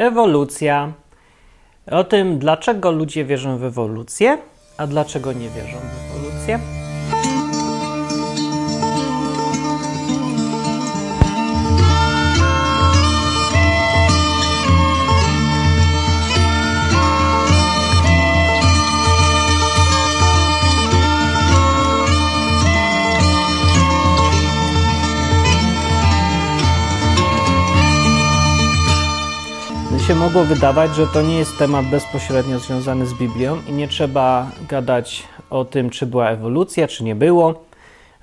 Ewolucja. O tym, dlaczego ludzie wierzą w ewolucję, a dlaczego nie wierzą w ewolucję. Się mogło wydawać, że to nie jest temat bezpośrednio związany z Biblią i nie trzeba gadać o tym, czy była ewolucja, czy nie było,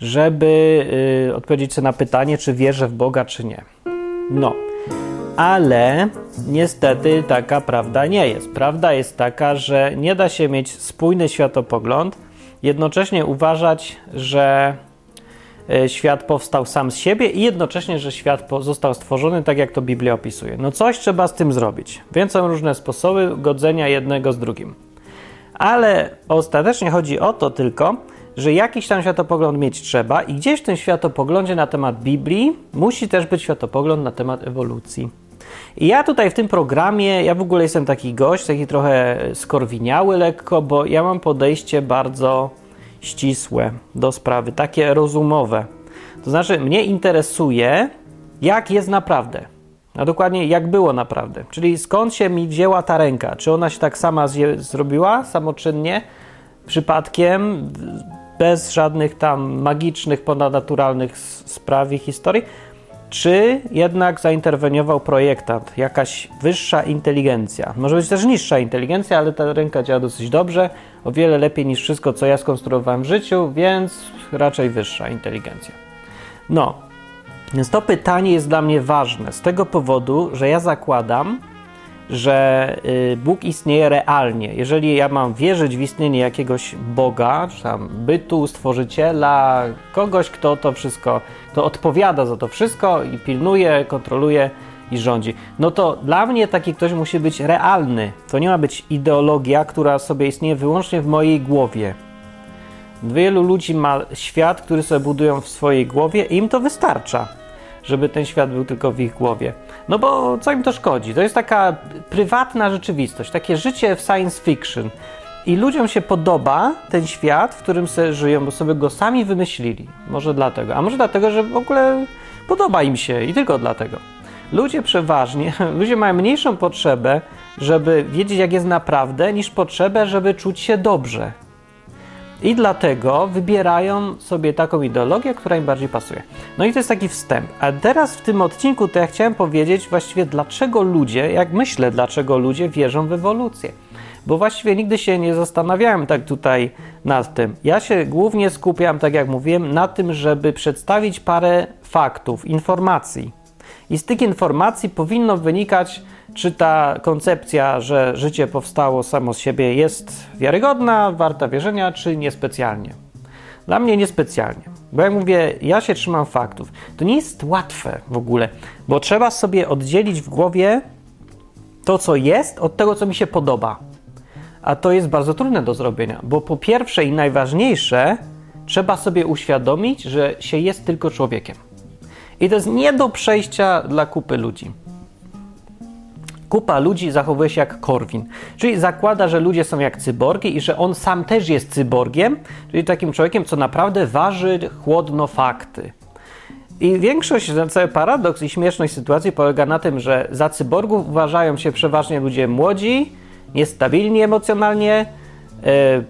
żeby y, odpowiedzieć sobie na pytanie, czy wierzę w Boga, czy nie. No, ale niestety taka prawda nie jest. Prawda jest taka, że nie da się mieć spójny światopogląd, jednocześnie uważać, że świat powstał sam z siebie i jednocześnie, że świat został stworzony tak, jak to Biblia opisuje. No coś trzeba z tym zrobić, więc są różne sposoby godzenia jednego z drugim. Ale ostatecznie chodzi o to tylko, że jakiś tam światopogląd mieć trzeba i gdzieś w tym światopoglądzie na temat Biblii musi też być światopogląd na temat ewolucji. I ja tutaj w tym programie, ja w ogóle jestem taki gość, taki trochę skorwiniały lekko, bo ja mam podejście bardzo ścisłe do sprawy, takie rozumowe. To znaczy, mnie interesuje, jak jest naprawdę. A dokładnie, jak było naprawdę. Czyli skąd się mi wzięła ta ręka? Czy ona się tak sama zrobiła, samoczynnie, przypadkiem, bez żadnych tam magicznych, ponadnaturalnych spraw i historii? Czy jednak zainterweniował projektant, jakaś wyższa inteligencja? Może być też niższa inteligencja, ale ta ręka działa dosyć dobrze, o wiele lepiej niż wszystko, co ja skonstruowałem w życiu, więc raczej wyższa inteligencja. No, więc to pytanie jest dla mnie ważne z tego powodu, że ja zakładam, że y, Bóg istnieje realnie. Jeżeli ja mam wierzyć w istnienie jakiegoś Boga, czy tam bytu, stworzyciela, kogoś, kto to wszystko, kto odpowiada za to wszystko i pilnuje, kontroluje i rządzi, no to dla mnie taki ktoś musi być realny. To nie ma być ideologia, która sobie istnieje wyłącznie w mojej głowie. Wielu ludzi ma świat, który sobie budują w swojej głowie i im to wystarcza żeby ten świat był tylko w ich głowie. No bo co im to szkodzi? To jest taka prywatna rzeczywistość, takie życie w science fiction. I ludziom się podoba ten świat, w którym sobie żyją, bo sobie go sami wymyślili. Może dlatego. A może dlatego, że w ogóle podoba im się i tylko dlatego. Ludzie przeważnie, ludzie mają mniejszą potrzebę, żeby wiedzieć, jak jest naprawdę, niż potrzebę, żeby czuć się dobrze. I dlatego wybierają sobie taką ideologię, która im bardziej pasuje. No i to jest taki wstęp. A teraz w tym odcinku to ja chciałem powiedzieć właściwie, dlaczego ludzie, jak myślę, dlaczego ludzie wierzą w ewolucję. Bo właściwie nigdy się nie zastanawiałem tak tutaj nad tym. Ja się głównie skupiam, tak jak mówiłem, na tym, żeby przedstawić parę faktów, informacji. I z tych informacji powinno wynikać czy ta koncepcja, że życie powstało samo z siebie jest wiarygodna, warta wierzenia, czy niespecjalnie? Dla mnie niespecjalnie. Bo jak mówię, ja się trzymam faktów. To nie jest łatwe w ogóle, bo trzeba sobie oddzielić w głowie to, co jest, od tego, co mi się podoba. A to jest bardzo trudne do zrobienia, bo po pierwsze i najważniejsze, trzeba sobie uświadomić, że się jest tylko człowiekiem. I to jest nie do przejścia dla kupy ludzi. Kupa ludzi zachowuje się jak Korwin, czyli zakłada, że ludzie są jak cyborgi i że on sam też jest cyborgiem, czyli takim człowiekiem, co naprawdę waży chłodno fakty. I większość, cały paradoks i śmieszność sytuacji polega na tym, że za cyborgów uważają się przeważnie ludzie młodzi, niestabilni emocjonalnie,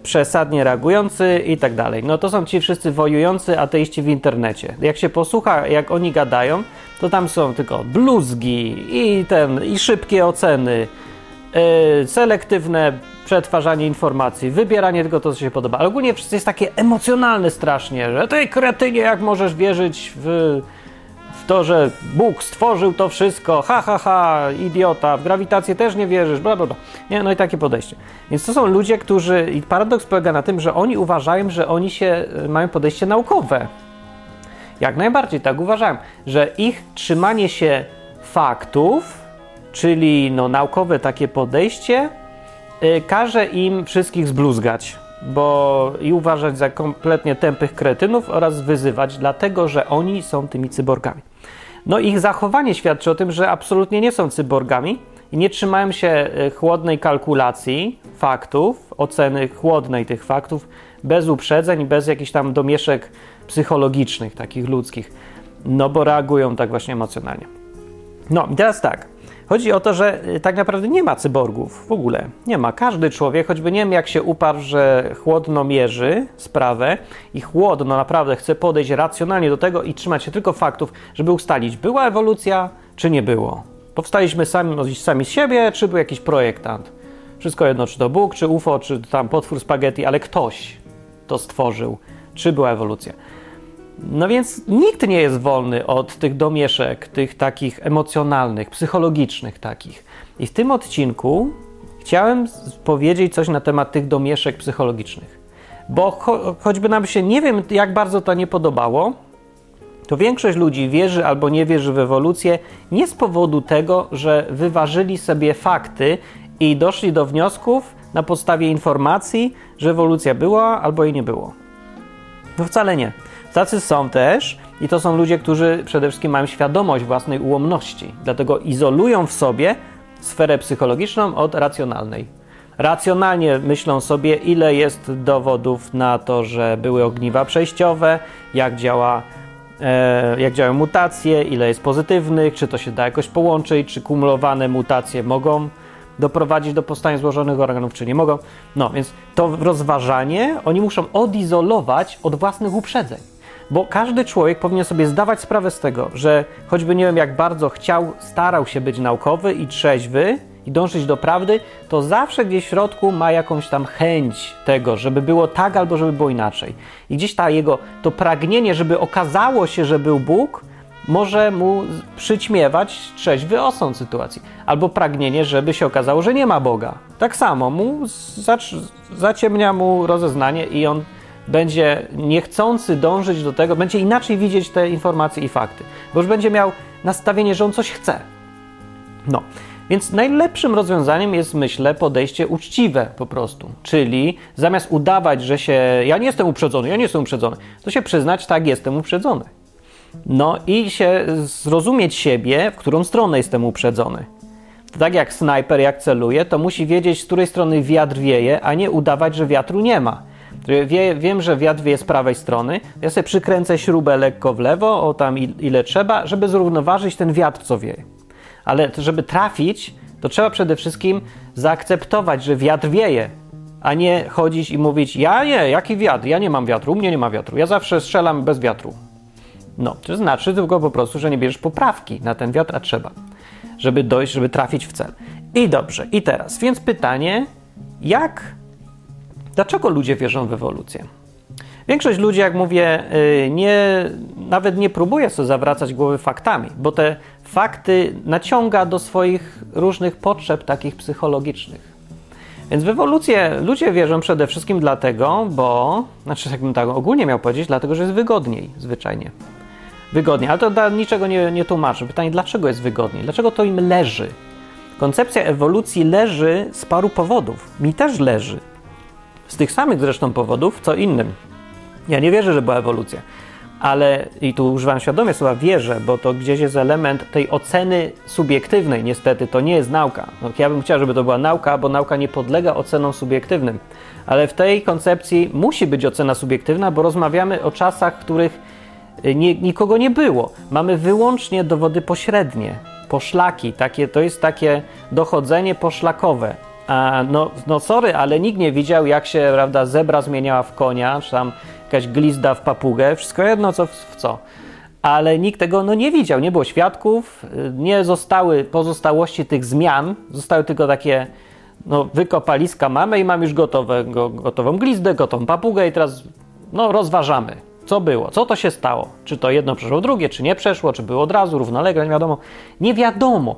przesadnie reagujący i tak dalej. No to są ci wszyscy wojujący ateiści w internecie. Jak się posłucha, jak oni gadają, to tam są tylko bluzgi i ten, i szybkie oceny, yy, selektywne przetwarzanie informacji, wybieranie to, co się podoba. Ale ogólnie wszystko jest takie emocjonalne strasznie, że ty kretynie, jak możesz wierzyć w to, że Bóg stworzył to wszystko, ha, ha, ha, idiota, w grawitację też nie wierzysz, bla, bla, bla. Nie, no i takie podejście. Więc to są ludzie, którzy, i paradoks polega na tym, że oni uważają, że oni się, e, mają podejście naukowe. Jak najbardziej tak uważają, że ich trzymanie się faktów, czyli no, naukowe takie podejście, yy, każe im wszystkich zbluzgać bo i uważać za kompletnie tępych kretynów oraz wyzywać, dlatego że oni są tymi cyborgami. No ich zachowanie świadczy o tym, że absolutnie nie są cyborgami i nie trzymają się e, chłodnej kalkulacji faktów, oceny chłodnej tych faktów, bez uprzedzeń, bez jakichś tam domieszek psychologicznych, takich ludzkich, no bo reagują tak właśnie emocjonalnie. No i teraz tak. Chodzi o to, że y, tak naprawdę nie ma cyborgów w ogóle. Nie ma. Każdy człowiek, choćby nie wiem jak się uparł, że chłodno mierzy sprawę i chłodno naprawdę chce podejść racjonalnie do tego i trzymać się tylko faktów, żeby ustalić, była ewolucja, czy nie było. Powstaliśmy sami, sami z siebie, czy był jakiś projektant. Wszystko jedno, czy to Bóg, czy UFO, czy tam potwór spaghetti, ale ktoś to stworzył, czy była ewolucja. No więc nikt nie jest wolny od tych domieszek, tych takich emocjonalnych, psychologicznych takich. I w tym odcinku chciałem powiedzieć coś na temat tych domieszek psychologicznych. Bo cho choćby nam się nie wiem, jak bardzo to nie podobało, to większość ludzi wierzy albo nie wierzy w ewolucję nie z powodu tego, że wyważyli sobie fakty i doszli do wniosków na podstawie informacji, że ewolucja była albo jej nie było. No wcale nie. Tacy są też i to są ludzie, którzy przede wszystkim mają świadomość własnej ułomności, dlatego izolują w sobie sferę psychologiczną od racjonalnej. Racjonalnie myślą sobie, ile jest dowodów na to, że były ogniwa przejściowe, jak działa e, jak działają mutacje, ile jest pozytywnych, czy to się da jakoś połączyć, czy kumulowane mutacje mogą doprowadzić do powstania złożonych organów, czy nie mogą. No więc to rozważanie oni muszą odizolować od własnych uprzedzeń. Bo każdy człowiek powinien sobie zdawać sprawę z tego, że choćby nie wiem jak bardzo chciał, starał się być naukowy i trzeźwy i dążyć do prawdy, to zawsze gdzieś w środku ma jakąś tam chęć tego, żeby było tak albo żeby było inaczej. I gdzieś ta jego to pragnienie, żeby okazało się, że był Bóg, może mu przyćmiewać trzeźwy osąd sytuacji. Albo pragnienie, żeby się okazało, że nie ma Boga. Tak samo mu zaciemnia mu rozeznanie i on będzie niechcący dążyć do tego, będzie inaczej widzieć te informacje i fakty, bo już będzie miał nastawienie, że on coś chce. No, więc najlepszym rozwiązaniem jest, myślę, podejście uczciwe po prostu. Czyli zamiast udawać, że się. Ja nie jestem uprzedzony, ja nie jestem uprzedzony, to się przyznać, tak, jestem uprzedzony. No i się zrozumieć siebie, w którą stronę jestem uprzedzony. Tak jak snajper, jak celuje, to musi wiedzieć, z której strony wiatr wieje, a nie udawać, że wiatru nie ma. Wie, wiem, że wiatr wieje z prawej strony. Ja sobie przykręcę śrubę lekko w lewo, o tam ile trzeba, żeby zrównoważyć ten wiatr, co wieje. Ale żeby trafić, to trzeba przede wszystkim zaakceptować, że wiatr wieje, a nie chodzić i mówić: Ja nie, jaki wiatr? Ja nie mam wiatru, u mnie nie ma wiatru. Ja zawsze strzelam bez wiatru. No, to znaczy tylko po prostu, że nie bierzesz poprawki na ten wiatr, a trzeba, żeby dojść, żeby trafić w cel. I dobrze, i teraz, więc pytanie, jak Dlaczego ludzie wierzą w ewolucję? Większość ludzi, jak mówię, y, nie, nawet nie próbuje sobie zawracać głowy faktami, bo te fakty naciąga do swoich różnych potrzeb takich psychologicznych. Więc w ewolucję ludzie wierzą przede wszystkim dlatego, bo, znaczy jakbym tak ogólnie miał powiedzieć, dlatego, że jest wygodniej zwyczajnie. Wygodniej, ale to da, niczego nie, nie tłumaczy. Pytanie, dlaczego jest wygodniej? Dlaczego to im leży? Koncepcja ewolucji leży z paru powodów. Mi też leży. Z tych samych zresztą powodów, co innym. Ja nie wierzę, że była ewolucja, ale i tu używam świadomie słowa wierzę, bo to gdzieś jest element tej oceny subiektywnej. Niestety to nie jest nauka. No, ja bym chciał, żeby to była nauka, bo nauka nie podlega ocenom subiektywnym. Ale w tej koncepcji musi być ocena subiektywna, bo rozmawiamy o czasach, w których y, nie, nikogo nie było. Mamy wyłącznie dowody pośrednie, poszlaki. Takie, to jest takie dochodzenie poszlakowe. No, no sorry, ale nikt nie widział, jak się prawda, zebra zmieniała w konia, czy tam jakaś glizda w papugę, wszystko jedno co w, co. Ale nikt tego no, nie widział, nie było świadków, nie zostały pozostałości tych zmian, zostały tylko takie no, wykopaliska mamy i mam już gotowe, go, gotową glizdę, gotową papugę i teraz no, rozważamy, co było, co to się stało. Czy to jedno przeszło drugie, czy nie przeszło, czy było od razu, równolegle, nie wiadomo. Nie wiadomo.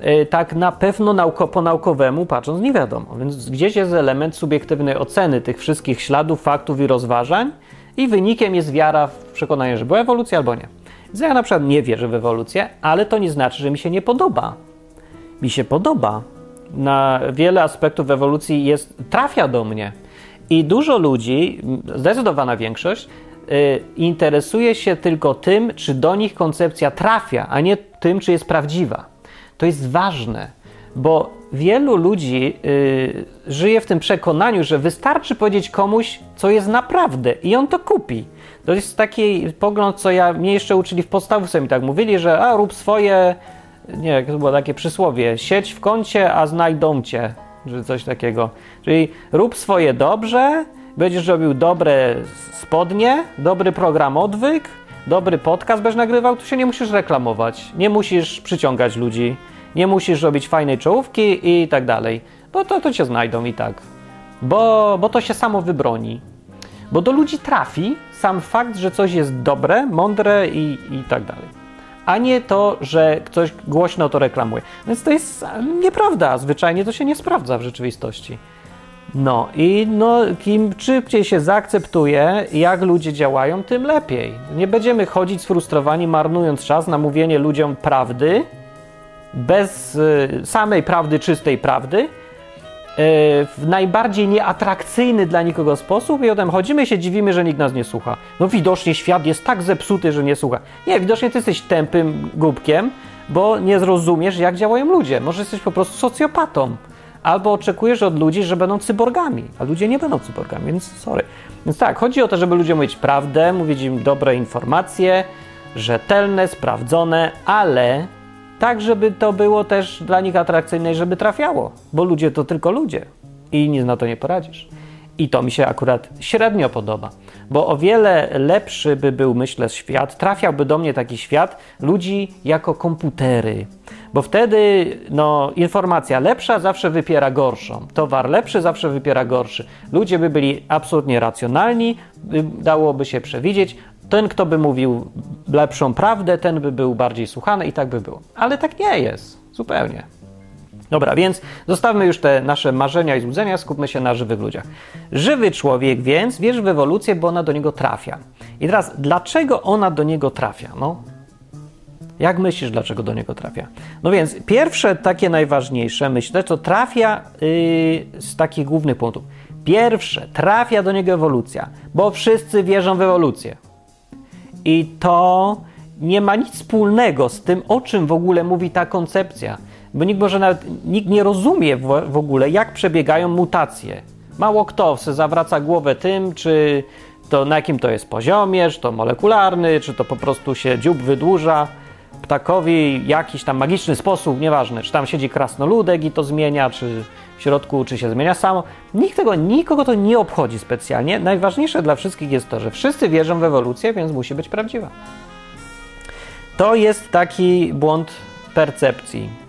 E, tak na pewno nauko, po naukowemu patrząc nie wiadomo. Więc gdzieś jest element subiektywnej oceny tych wszystkich śladów, faktów i rozważań i wynikiem jest wiara w przekonanie, że była ewolucja albo nie. Więc ja na przykład nie wierzę w ewolucję, ale to nie znaczy, że mi się nie podoba. Mi się podoba. Na wiele aspektów ewolucji jest, trafia do mnie. I dużo ludzi, zdecydowana większość, y, interesuje się tylko tym, czy do nich koncepcja trafia, a nie tym, czy jest prawdziwa. To jest ważne. bo wielu ludzi y, żyje w tym przekonaniu, że wystarczy powiedzieć komuś, co jest naprawdę i on to kupi. To jest taki pogląd, co ja mnie jeszcze uczyli w podstawce, mi tak mówili, że a rób swoje, nie, to było takie przysłowie, sieć w kącie, a znajdą cię, że coś takiego. Czyli rób swoje dobrze, będziesz robił dobre spodnie, dobry program odwyk, dobry podcast będziesz nagrywał, tu się nie musisz reklamować, nie musisz przyciągać ludzi, nie musisz robić fajnej czołówki i tak dalej, bo to, to cię znajdą i tak. Bo, bo to się samo wybroni. Bo do ludzi trafi sam fakt, że coś jest dobre, mądre i, i tak dalej. A nie to, że ktoś głośno to reklamuje. Więc to jest nieprawda. Zwyczajnie to się nie sprawdza w rzeczywistości. No i no, im szybciej się zaakceptuje, jak ludzie działają, tym lepiej. Nie będziemy chodzić sfrustrowani, marnując czas na mówienie ludziom prawdy, bez y, samej prawdy, czystej prawdy, y, w najbardziej nieatrakcyjny dla nikogo sposób i potem chodzimy się dziwimy, że nikt nas nie słucha. No widocznie świat jest tak zepsuty, że nie słucha. Nie, widocznie ty jesteś tępym głupkiem, bo nie zrozumiesz, jak działają ludzie. Może jesteś po prostu socjopatą albo oczekujesz od ludzi, że będą cyborgami, a ludzie nie będą cyborgami, więc sorry. Więc tak, chodzi o to, żeby ludziom mówić prawdę, mówić im dobre informacje, rzetelne, sprawdzone, ale tak, żeby to było też dla nich atrakcyjne i żeby trafiało, bo ludzie to tylko ludzie i nic na to nie poradzisz. I to mi się akurat średnio podoba, bo o wiele lepszy by był, myślę, świat, trafiałby do mnie taki świat ludzi jako komputery, bo wtedy no, informacja lepsza zawsze wypiera gorszą, towar lepszy zawsze wypiera gorszy. Ludzie by byli absolutnie racjonalni, dałoby się przewidzieć, ten, kto by mówił lepszą prawdę, ten by był bardziej słuchany i tak by było. Ale tak nie jest, zupełnie. Dobra, więc zostawmy już te nasze marzenia i złudzenia, skupmy się na żywych ludziach. Żywy człowiek więc wierzy w ewolucję, bo ona do niego trafia. I teraz, dlaczego ona do niego trafia? No, jak myślisz, dlaczego do niego trafia? No więc, pierwsze, takie najważniejsze, myślę, to trafia yy, z takich głównych punktów. Pierwsze, trafia do niego ewolucja, bo wszyscy wierzą w ewolucję. I to nie ma nic wspólnego z tym, o czym w ogóle mówi ta koncepcja bo nikt może nawet, nikt nie rozumie w, w ogóle, jak przebiegają mutacje. Mało kto se zawraca głowę tym, czy to na jakim to jest poziomie, czy to molekularny, czy to po prostu się dziób wydłuża ptakowi jakiś tam magiczny sposób, nieważne, czy tam siedzi krasnoludek i to zmienia, czy w środku, czy się zmienia samo. Nikt tego, nikogo to nie obchodzi specjalnie. Najważniejsze dla wszystkich jest to, że wszyscy wierzą w ewolucję, więc musi być prawdziwa. To jest taki błąd percepcji.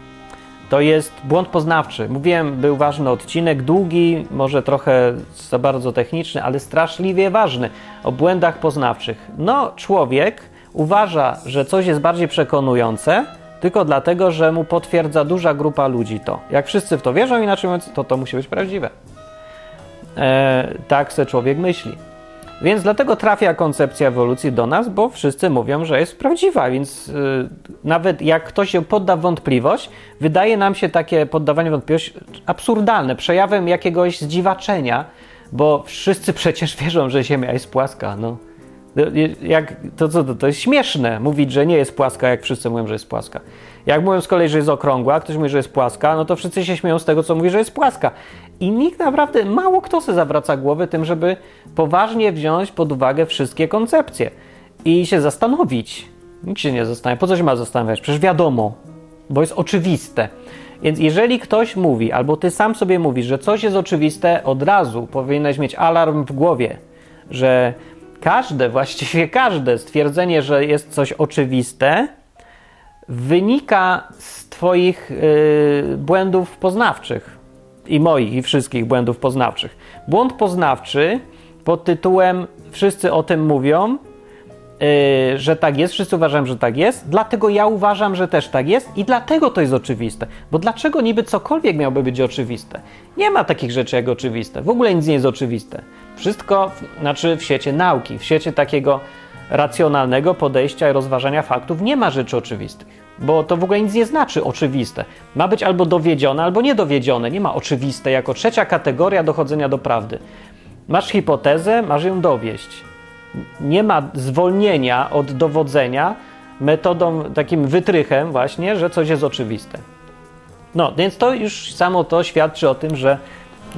To jest błąd poznawczy. Mówiłem, był ważny odcinek, długi, może trochę za bardzo techniczny, ale straszliwie ważny o błędach poznawczych. No, człowiek uważa, że coś jest bardziej przekonujące, tylko dlatego, że mu potwierdza duża grupa ludzi to. Jak wszyscy w to wierzą, inaczej mówiąc, to to musi być prawdziwe. E, tak se człowiek myśli. Więc dlatego trafia koncepcja ewolucji do nas, bo wszyscy mówią, że jest prawdziwa, więc yy, nawet jak ktoś się podda wątpliwość, wydaje nam się takie poddawanie wątpliwości absurdalne, przejawem jakiegoś zdziwaczenia, bo wszyscy przecież wierzą, że Ziemia jest płaska. No. Jak, to, to, to jest śmieszne mówić, że nie jest płaska, jak wszyscy mówią, że jest płaska. Jak mówią z kolei, że jest okrągła, ktoś mówi, że jest płaska, no to wszyscy się śmieją z tego, co mówi, że jest płaska. I nikt naprawdę, mało kto sobie zawraca głowy tym, żeby poważnie wziąć pod uwagę wszystkie koncepcje i się zastanowić. Nikt się nie zastanawia. Po co się ma zastanawiać? Przecież wiadomo, bo jest oczywiste. Więc jeżeli ktoś mówi, albo ty sam sobie mówisz, że coś jest oczywiste, od razu powinieneś mieć alarm w głowie, że każde, właściwie każde stwierdzenie, że jest coś oczywiste, wynika z Twoich yy, błędów poznawczych i moich, i wszystkich błędów poznawczych. Błąd poznawczy pod tytułem Wszyscy o tym mówią, yy, że tak jest, wszyscy uważają, że tak jest, dlatego ja uważam, że też tak jest i dlatego to jest oczywiste. Bo dlaczego niby cokolwiek miałoby być oczywiste? Nie ma takich rzeczy jak oczywiste. W ogóle nic nie jest oczywiste. Wszystko, znaczy w świecie nauki, w świecie takiego racjonalnego podejścia i rozważania faktów nie ma rzeczy oczywistych, bo to w ogóle nic nie znaczy oczywiste. Ma być albo dowiedzione, albo niedowiedzione. Nie ma oczywiste jako trzecia kategoria dochodzenia do prawdy. Masz hipotezę, masz ją dowieść. Nie ma zwolnienia od dowodzenia metodą, takim wytrychem właśnie, że coś jest oczywiste. No, więc to już samo to świadczy o tym, że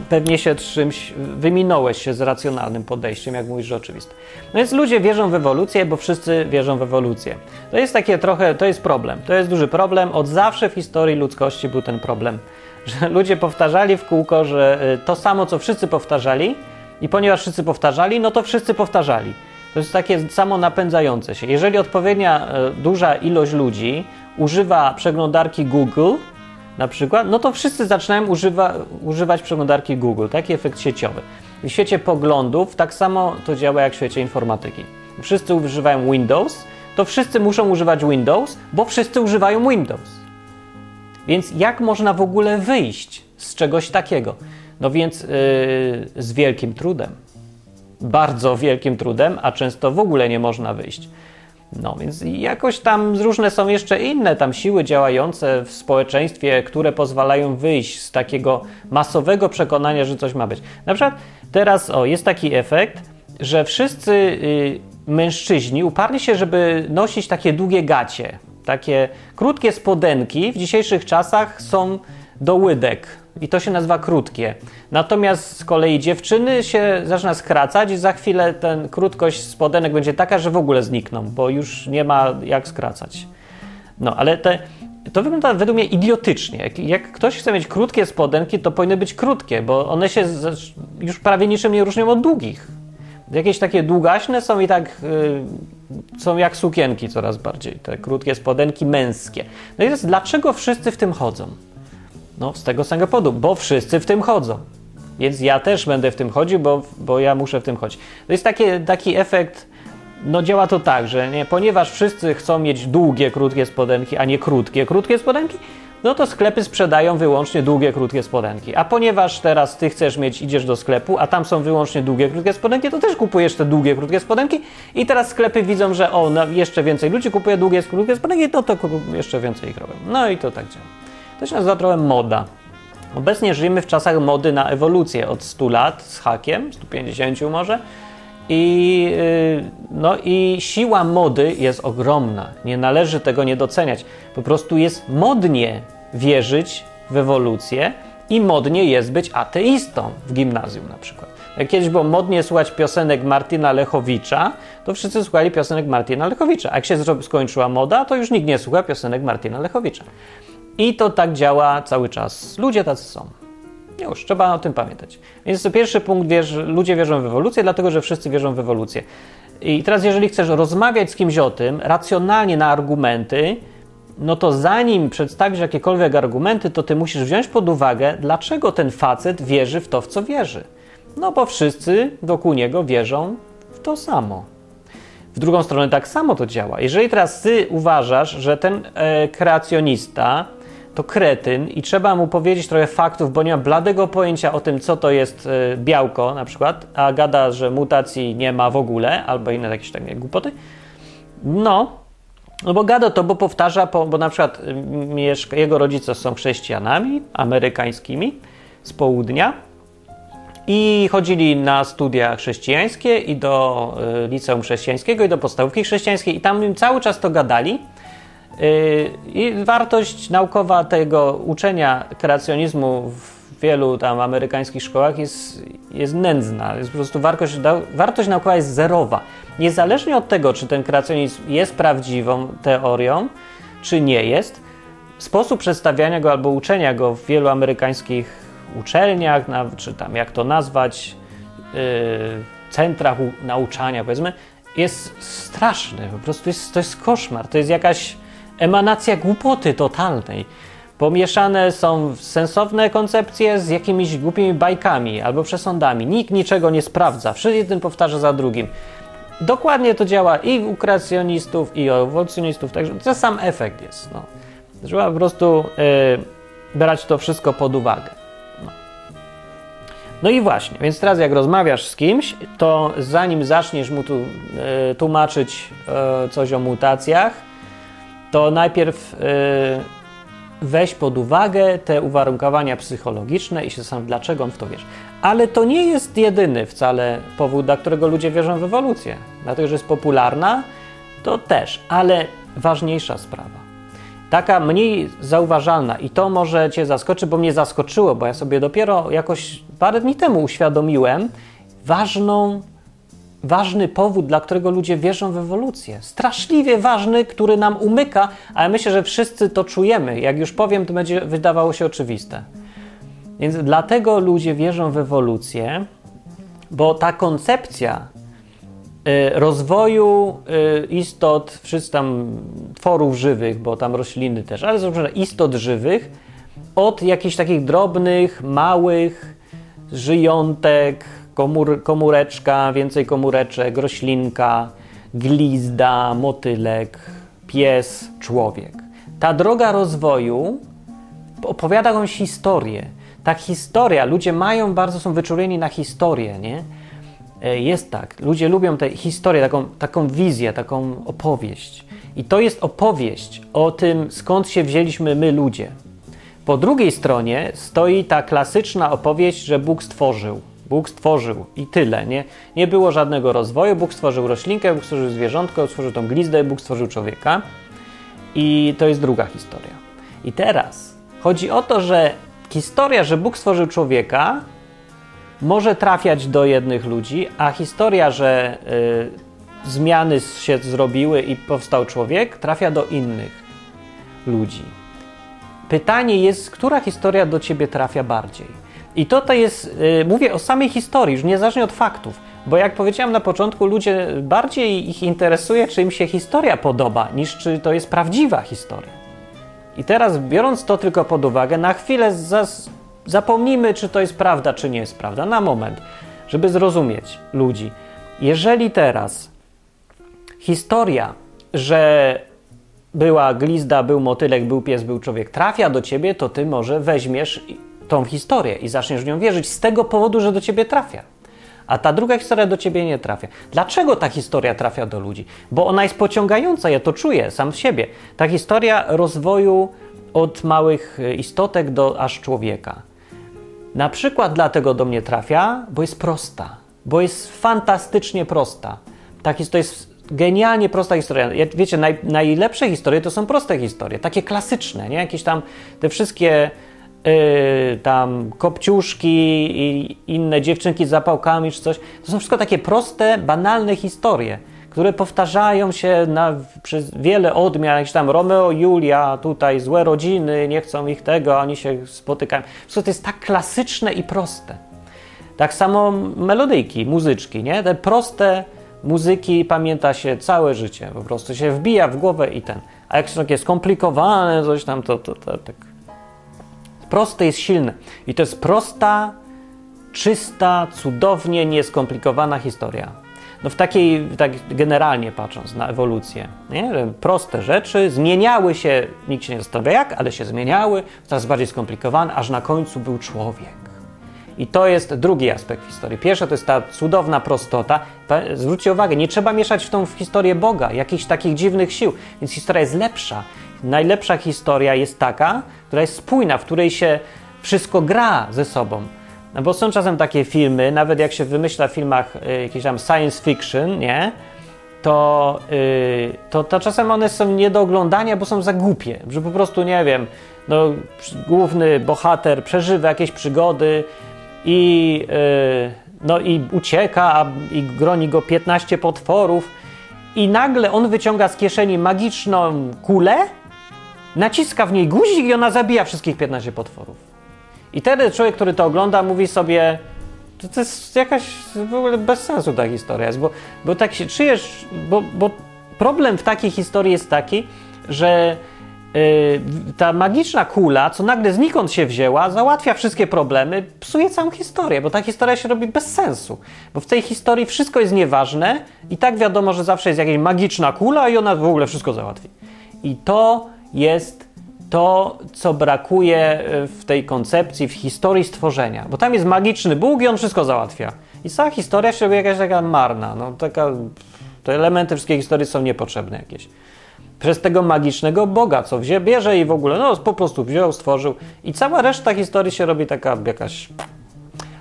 pewnie się czymś wyminąłeś się z racjonalnym podejściem, jak mówisz, że oczywiste. No więc ludzie wierzą w ewolucję, bo wszyscy wierzą w ewolucję. To jest takie trochę, to jest problem. To jest duży problem. Od zawsze w historii ludzkości był ten problem, że ludzie powtarzali w kółko, że y, to samo, co wszyscy powtarzali i ponieważ wszyscy powtarzali, no to wszyscy powtarzali. To jest takie samo napędzające się. Jeżeli odpowiednia y, duża ilość ludzi używa przeglądarki Google, na przykład, no to wszyscy zaczynają używa, używać przeglądarki Google, taki efekt sieciowy. W świecie poglądów tak samo to działa jak w świecie informatyki. Wszyscy używają Windows, to wszyscy muszą używać Windows, bo wszyscy używają Windows. Więc jak można w ogóle wyjść z czegoś takiego? No więc yy, z wielkim trudem. Bardzo wielkim trudem, a często w ogóle nie można wyjść. No więc jakoś tam różne są jeszcze inne tam siły działające w społeczeństwie, które pozwalają wyjść z takiego masowego przekonania, że coś ma być. Na przykład teraz o, jest taki efekt, że wszyscy y, mężczyźni uparli się, żeby nosić takie długie gacie. Takie krótkie spodenki w dzisiejszych czasach są do łydek i to się nazywa krótkie. Natomiast z kolei dziewczyny się zaczyna skracać i za chwilę ten krótkość spodenek będzie taka, że w ogóle znikną, bo już nie ma jak skracać. No, ale te, to wygląda według mnie idiotycznie. Jak, jak, ktoś chce mieć krótkie spodenki, to powinny być krótkie, bo one się już prawie niczym nie różnią od długich. Jakieś takie długaśne są i tak y, są jak sukienki coraz bardziej, te krótkie spodenki męskie. No i jest, dlaczego wszyscy w tym chodzą? No, z tego samego bo wszyscy w tym chodzą. Więc ja też będę w tym chodził, bo, bo ja muszę w tym chodzić. To jest taki, taki efekt, no działa to tak, że nie, ponieważ wszyscy chcą mieć długie, krótkie spodenki, a nie krótkie, krótkie spodenki, no to sklepy sprzedają wyłącznie długie, krótkie spodenki. A ponieważ teraz ty chcesz mieć, idziesz do sklepu, a tam są wyłącznie długie, krótkie spodenki, to też kupujesz te długie, krótkie spodenki i teraz sklepy widzą, że o, no, jeszcze więcej ludzi kupuje długie, krótkie spodenki, no to jeszcze więcej ich robią. No i to tak działa. To się nazywa trochę moda. Obecnie żyjemy w czasach mody na ewolucję od 100 lat z hakiem, 150 może. I, y, no i siła mody jest ogromna. Nie należy tego nie doceniać. Po prostu jest modnie wierzyć w ewolucję i modnie jest być ateistą w gimnazjum na przykład. Jak kiedyś było modnie słuchać piosenek Martina Lechowicza, to wszyscy słuchali piosenek Martina Lechowicza. A jak się skończyła moda, to już nikt nie słucha piosenek Martina Lechowicza. I to tak działa cały czas. Ludzie tacy są. Już, trzeba o tym pamiętać. Więc to pierwszy punkt, ludzie wierzą w ewolucję, dlatego że wszyscy wierzą w ewolucję. I teraz, jeżeli chcesz rozmawiać z kimś o tym, racjonalnie na argumenty, no to zanim przedstawisz jakiekolwiek argumenty, to ty musisz wziąć pod uwagę, dlaczego ten facet wierzy w to, w co wierzy. No bo wszyscy wokół niego wierzą w to samo. W drugą stronę tak samo to działa. Jeżeli teraz ty uważasz, że ten e, kreacjonista to kretyn i trzeba mu powiedzieć trochę faktów, bo nie ma bladego pojęcia o tym, co to jest e, białko na przykład, a gada, że mutacji nie ma w ogóle, albo inne jakieś takie głupoty, no, no bo gada to, bo powtarza, bo na przykład jego rodzice są chrześcijanami amerykańskimi z południa i chodzili na studia chrześcijańskie i do e, liceum chrześcijańskiego i do podstawówki chrześcijańskiej i tam im cały czas to gadali, I wartość naukowa tego uczenia kreacjonizmu w wielu tam amerykańskich szkołach jest, jest nędzna. Jest po prostu wartość, wartość naukowa jest zerowa. Niezależnie od tego, czy ten kreacjonizm jest prawdziwą teorią, czy nie jest, sposób przedstawiania go albo uczenia go w wielu amerykańskich uczelniach, czy tam jak to nazwać, yy, centrach nauczania, powiedzmy, jest straszny. Po prostu jest, to jest koszmar. To jest jakaś emanacja głupoty totalnej. Pomieszane są sensowne koncepcje z jakimiś głupimi bajkami albo przesądami. Nikt niczego nie sprawdza, wszyscy jeden powtarza za drugim. Dokładnie to działa i u kreacjonistów, i u ewolucjonistów, także to sam efekt jest. No. Trzeba po prostu yy, brać to wszystko pod uwagę. No. no. i właśnie, więc teraz jak rozmawiasz z kimś, to zanim zaczniesz mu tu yy, tłumaczyć yy, coś o mutacjach, to najpierw yy, weź pod uwagę te uwarunkowania psychologiczne i się zastanawiam, dlaczego on w to wierzy. Ale to nie jest jedyny wcale powód, dla którego ludzie wierzą w ewolucję. Dlatego, że jest popularna, to też, ale ważniejsza sprawa. taka mniej zauważalna i to może Cię zaskoczy, bo mnie zaskoczyło, bo ja sobie dopiero jakoś parę dni temu uświadomiłem ważną, ważny powód, dla którego ludzie wierzą w ewolucję. Straszliwie ważny, który nam umyka, ale myślę, że wszyscy to czujemy. Jak już powiem, to będzie wydawało się oczywiste. Więc dlatego ludzie wierzą w ewolucję, bo ta koncepcja y, rozwoju y, istot, wszyscy tam tworów żywych, bo tam rośliny też, ale załóżmy istot żywych, od jakichś takich drobnych, małych żyjątek, komór, komóreczka, więcej komóreczek, roślinka, glizda, motylek, pies, człowiek. Ta droga rozwoju opowiada jakąś historię. Ta historia, ludzie mają bardzo, są wyczuleni na historię, nie? E, jest tak, ludzie lubią tę historię, taką, taką wizję, taką opowieść. I to jest opowieść o tym, skąd się wzięliśmy my ludzie. Po drugiej stronie stoi ta klasyczna opowieść, że Bóg stworzył. Bóg stworzył i tyle, nie? Nie było żadnego rozwoju. Bóg stworzył roślinkę, Bóg stworzył zwierzątko, Bóg stworzył tą glizdę, Bóg stworzył człowieka. I to jest druga historia. I teraz chodzi o to, że historia, że Bóg stworzył człowieka, może trafiać do jednych ludzi, a historia, że y, zmiany się zrobiły i powstał człowiek, trafia do innych ludzi. Pytanie jest, która historia do ciebie trafia bardziej? I to, to jest, y, mówię o samej historii, już niezależnie od faktów, bo jak powiedziałem na początku, ludzie bardziej ich interesuje, czy im się historia podoba, niż czy to jest prawdziwa historia. I teraz, biorąc to tylko pod uwagę, na chwilę zas- zapomnijmy, czy to jest prawda, czy nie jest prawda, na moment, żeby zrozumieć ludzi. Jeżeli teraz historia, że była glizda, był motylek, był pies, był człowiek, trafia do ciebie, to ty może weźmiesz tą historię i zaczniesz w nią wierzyć z tego powodu, że do ciebie trafia. A ta druga historia do ciebie nie trafia. Dlaczego ta historia trafia do ludzi? Bo ona jest pociągająca, ja to czuję sam w siebie. Ta historia rozwoju od małych istotek do aż człowieka. Na przykład dlatego do mnie trafia, bo jest prosta, bo jest fantastycznie prosta. Ta historia jest genialnie prosta historia. Wiecie, naj, najlepsze historie to są proste historie, takie klasyczne, nie? Jakieś tam te wszystkie yy, tam kopciuszki i inne dziewczynki z zapałkami czy coś. To są wszystko takie proste, banalne historie, które powtarzają się na, przez wiele odmian, jakieś tam Romeo, Julia, tutaj złe rodziny, nie chcą ich tego, oni się spotykają. Wszystko to jest tak klasyczne i proste. Tak samo melodyjki, muzyczki, nie? Te proste muzyki pamięta się całe życie, po prostu się wbija w głowę i ten. A jak są takie skomplikowane, coś tam, to, to, to tak. Proste jest silne. I to jest prosta, czysta, cudownie nieskomplikowana historia. No w takiej, tak generalnie patrząc na ewolucję, nie? Proste rzeczy zmieniały się, nikt się nie zastanawia jak, ale się zmieniały, coraz bardziej skomplikowane, aż na końcu był człowiek. I to jest drugi aspekt historii. Pierwsza to jest ta cudowna prostota. Zwróćcie uwagę, nie trzeba mieszać w tą historię Boga, jakichś takich dziwnych sił, więc historia jest lepsza. Najlepsza historia jest taka, która jest spójna, w której się wszystko gra ze sobą. No bo są czasem takie filmy, nawet jak się wymyśla w filmach y, jakiś tam science fiction, nie? To, y, to, to czasem one są nie do oglądania, bo są za głupie, że po prostu, nie wiem, no, główny bohater przeżywa jakieś przygody, i, yy, no, i ucieka, a, i groni go 15 potworów. I nagle on wyciąga z kieszeni magiczną kulę, naciska w niej guzik i ona zabija wszystkich 15 potworów. I wtedy człowiek, który to ogląda, mówi sobie, to, to jest jakaś w ogóle bez sensu ta historia jest, bo, bo tak się czujesz, bo, bo problem w takiej historii jest taki, że Y, ta magiczna kula, co nagle znikąd się wzięła, załatwia wszystkie problemy, psuje całą historię, bo ta historia się robi bez sensu. Bo w tej historii wszystko jest nieważne i tak wiadomo, że zawsze jest jakaś magiczna kula i ona w ogóle wszystko załatwi. I to jest to, co brakuje y, w tej koncepcji, w historii stworzenia. Bo tam jest magiczny Bóg i on wszystko załatwia. I cała historia się robi jakaś taka marna. No, taka, te elementy wszystkie historii są niepotrzebne jakieś przez tego magicznego Boga, co wzię, bierze i w ogóle, no po prostu wziął, stworzył i cała reszta historii się robi taka jakaś...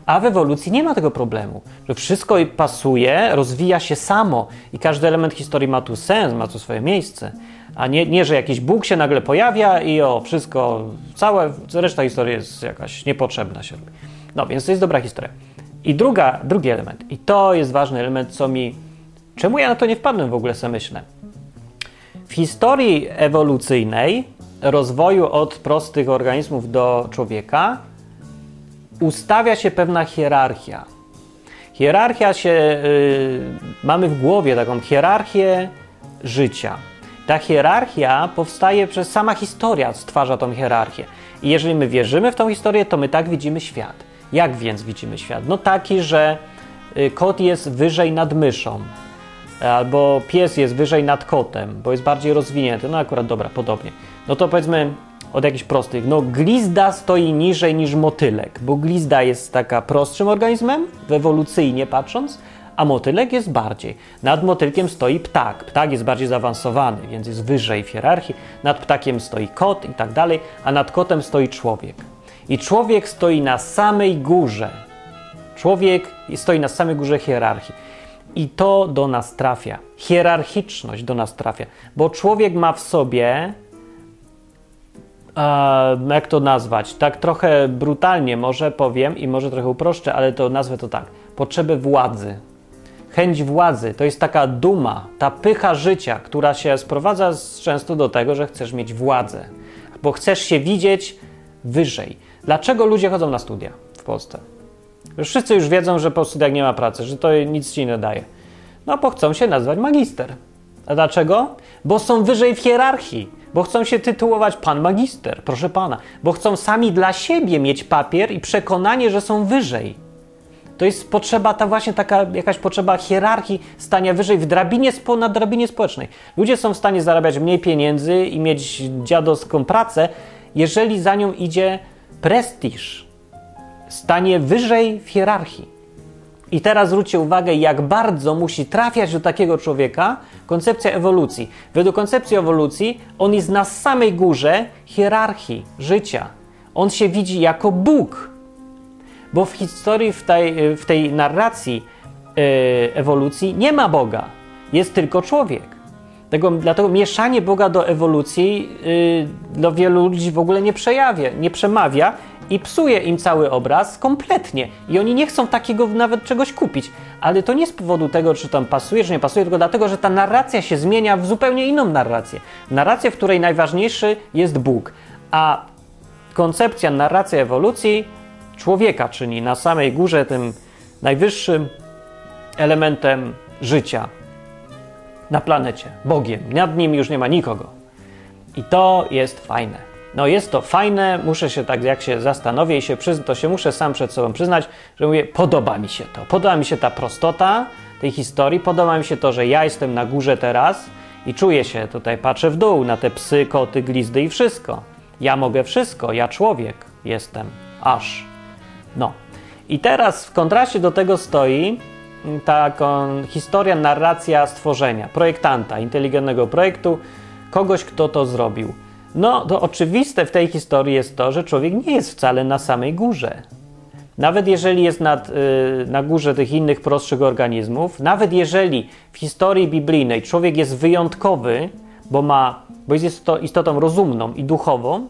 A w ewolucji nie ma tego problemu, że wszystko pasuje, rozwija się samo i każdy element historii ma tu sens, ma tu swoje miejsce. A nie, nie, że jakiś Bóg się nagle pojawia i o, wszystko, cała reszta historii jest jakaś niepotrzebna się robi. No, więc to jest dobra historia. I druga, drugi element, i to jest ważny element, co mi. Czemu ja na to nie wpadłem w ogóle, sobie myślę? W historii ewolucyjnej, rozwoju od prostych organizmów do człowieka, ustawia się pewna hierarchia. Hierarchia się. Yy, mamy w głowie taką hierarchię życia. Ta hierarchia powstaje przez sama historia, stwarza tą hierarchię. I jeżeli my wierzymy w tą historię, to my tak widzimy świat. Jak więc widzimy świat? No taki, że y, kot jest wyżej nad myszą, albo pies jest wyżej nad kotem, bo jest bardziej rozwinięty. No akurat dobra, podobnie. No to powiedzmy od jakichś prostych. No glizda stoi niżej niż motylek, bo glizda jest taka prostszym organizmem, ewolucyjnie patrząc, a motylek jest bardziej. Nad motylkiem stoi ptak. Ptak jest bardziej zaawansowany, więc jest wyżej w hierarchii. Nad ptakiem stoi kot i tak dalej, a nad kotem stoi człowiek. I człowiek stoi na samej górze. Człowiek stoi na samej górze hierarchii. I to do nas trafia. Hierarchiczność do nas trafia, bo człowiek ma w sobie, jak to nazwać, tak trochę brutalnie może powiem i może trochę uproszczę, ale to nazwę to tak, potrzebę władzy. Chęć władzy to jest taka duma, ta pycha życia, która się sprowadza często do tego, że chcesz mieć władzę, bo chcesz się widzieć wyżej. Dlaczego ludzie chodzą na studia w Polsce? Już wszyscy już wiedzą, że po studiach nie ma pracy, że to nic ci nie daje. No bo chcą się nazwać magister. A dlaczego? Bo są wyżej w hierarchii, bo chcą się tytułować pan magister, proszę pana, bo chcą sami dla siebie mieć papier i przekonanie, że są wyżej. To jest potrzeba, ta właśnie taka jakaś potrzeba hierarchii, stania wyżej w drabinie, na drabinie społecznej. Ludzie są w stanie zarabiać mniej pieniędzy i mieć dziadowską pracę, jeżeli za nią idzie prestiż, stanie wyżej w hierarchii. I teraz zwróćcie uwagę, jak bardzo musi trafiać do takiego człowieka koncepcja ewolucji. Według koncepcji ewolucji on jest na samej górze hierarchii życia. On się widzi jako Bóg. Bo w historii, w tej, w tej narracji yy, ewolucji nie ma Boga. Jest tylko człowiek. Tego, dlatego mieszanie Boga do ewolucji yy, do wielu ludzi w ogóle nie przejawia, nie przemawia i psuje im cały obraz kompletnie. I oni nie chcą takiego nawet czegoś kupić. Ale to nie z powodu tego, czy tam pasuje, czy nie pasuje, tylko dlatego, że ta narracja się zmienia w zupełnie inną narrację. Narrację, w której najważniejszy jest Bóg. A koncepcja, narracja ewolucji człowieka czyni na samej górze tym najwyższym elementem życia na planecie, Bogiem. Nad nim już nie ma nikogo. I to jest fajne. No jest to fajne, muszę się tak, jak się zastanowię i się przyznać, to się muszę sam przed sobą przyznać, że mówię, podoba mi się to. Podoba mi się ta prostota tej historii, podoba mi się to, że ja jestem na górze teraz i czuję się tutaj, patrzę w dół na te psy, koty, glizdy i wszystko. Ja mogę wszystko, ja człowiek jestem, aż. No. I teraz w kontraście do tego stoi taką historia, narracja stworzenia, projektanta, inteligentnego projektu, kogoś, kto to zrobił. No, to oczywiste w tej historii jest to, że człowiek nie jest wcale na samej górze. Nawet jeżeli jest nad, yy, na górze tych innych prostszych organizmów, nawet jeżeli w historii biblijnej człowiek jest wyjątkowy, bo, ma, bo jest istotą rozumną i duchową,